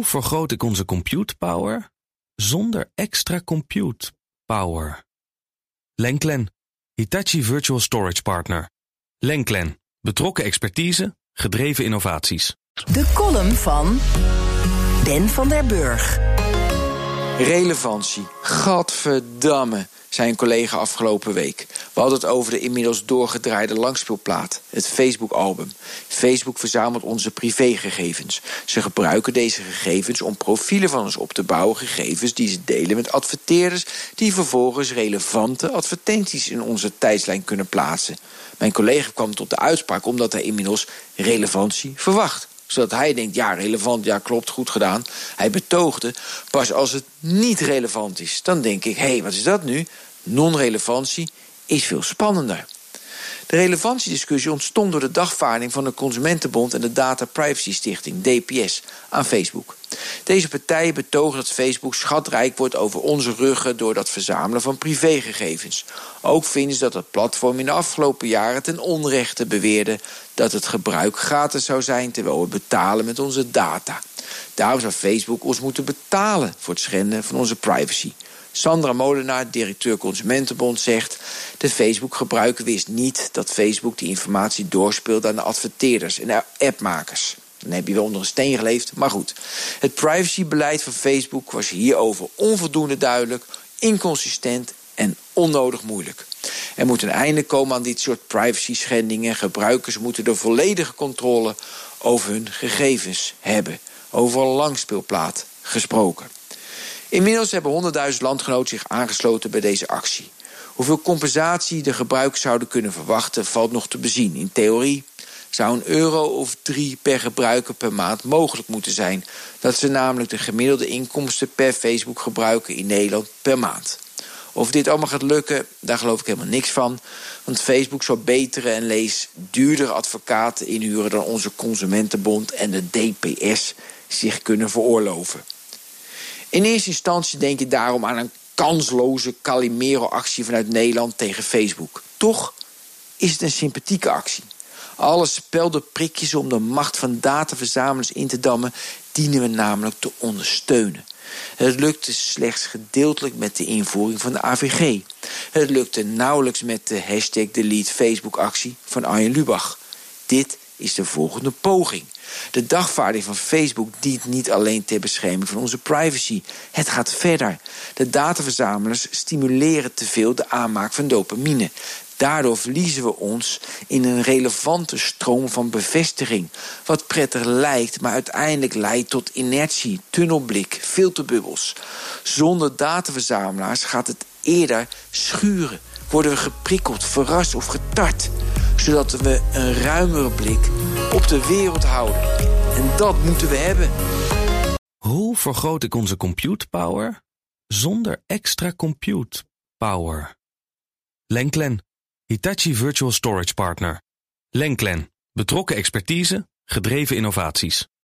Hoe vergroot ik onze compute power zonder extra compute power? Lenklen, Hitachi Virtual Storage Partner. Lenklen, betrokken expertise, gedreven innovaties. De column van Ben van der Burg. Relevantie. Gadverdamme, zei een collega afgelopen week. We hadden het over de inmiddels doorgedraaide langspeelplaat, het Facebook-album. Facebook verzamelt onze privégegevens. Ze gebruiken deze gegevens om profielen van ons op te bouwen, gegevens die ze delen met adverteerders, die vervolgens relevante advertenties in onze tijdslijn kunnen plaatsen. Mijn collega kwam tot de uitspraak omdat hij inmiddels relevantie verwacht zodat hij denkt, ja, relevant, ja, klopt, goed gedaan. Hij betoogde, pas als het niet relevant is, dan denk ik, hé, hey, wat is dat nu? Non-relevantie is veel spannender. De relevantiediscussie ontstond door de dagvaarding van de Consumentenbond en de Data Privacy Stichting, DPS, aan Facebook. Deze partijen betogen dat Facebook schatrijk wordt over onze ruggen door dat verzamelen van privégegevens. Ook vinden ze dat het platform in de afgelopen jaren ten onrechte beweerde dat het gebruik gratis zou zijn terwijl we betalen met onze data. Daarom zou Facebook ons moeten betalen voor het schenden van onze privacy. Sandra Molenaar, directeur Consumentenbond, zegt... de Facebook-gebruiker wist niet dat Facebook die informatie doorspeelt... aan de adverteerders en appmakers. Dan heb je wel onder een steen geleefd, maar goed. Het privacybeleid van Facebook was hierover onvoldoende duidelijk... inconsistent en onnodig moeilijk. Er moet een einde komen aan dit soort privacy-schendingen. Gebruikers moeten de volledige controle over hun gegevens hebben. Over een langspeelplaat gesproken. Inmiddels hebben 100.000 landgenoten zich aangesloten bij deze actie. Hoeveel compensatie de gebruikers zouden kunnen verwachten, valt nog te bezien. In theorie zou een euro of drie per gebruiker per maand mogelijk moeten zijn. Dat ze namelijk de gemiddelde inkomsten per Facebook-gebruiker in Nederland per maand. Of dit allemaal gaat lukken, daar geloof ik helemaal niks van. Want Facebook zou betere en lees duurdere advocaten inhuren dan onze Consumentenbond en de DPS zich kunnen veroorloven. In eerste instantie denk je daarom aan een kansloze Calimero-actie vanuit Nederland tegen Facebook. Toch is het een sympathieke actie. Alle spelde prikjes om de macht van dataverzamelaars in te dammen, dienen we namelijk te ondersteunen. Het lukte slechts gedeeltelijk met de invoering van de AVG. Het lukte nauwelijks met de hashtag delete Facebook actie van Arjen Lubach. Dit is de volgende poging. De dagvaarding van Facebook dient niet alleen ter bescherming van onze privacy. Het gaat verder. De dataverzamelaars stimuleren te veel de aanmaak van dopamine. Daardoor verliezen we ons in een relevante stroom van bevestiging. Wat prettig lijkt, maar uiteindelijk leidt tot inertie, tunnelblik, filterbubbels. Zonder dataverzamelaars gaat het eerder schuren. Worden we geprikkeld, verrast of getart. Zodat we een ruimere blik op de wereld houden. En dat moeten we hebben. Hoe vergroot ik onze compute power zonder extra compute power? Lenklen, Hitachi Virtual Storage Partner. Lenklen, betrokken expertise, gedreven innovaties.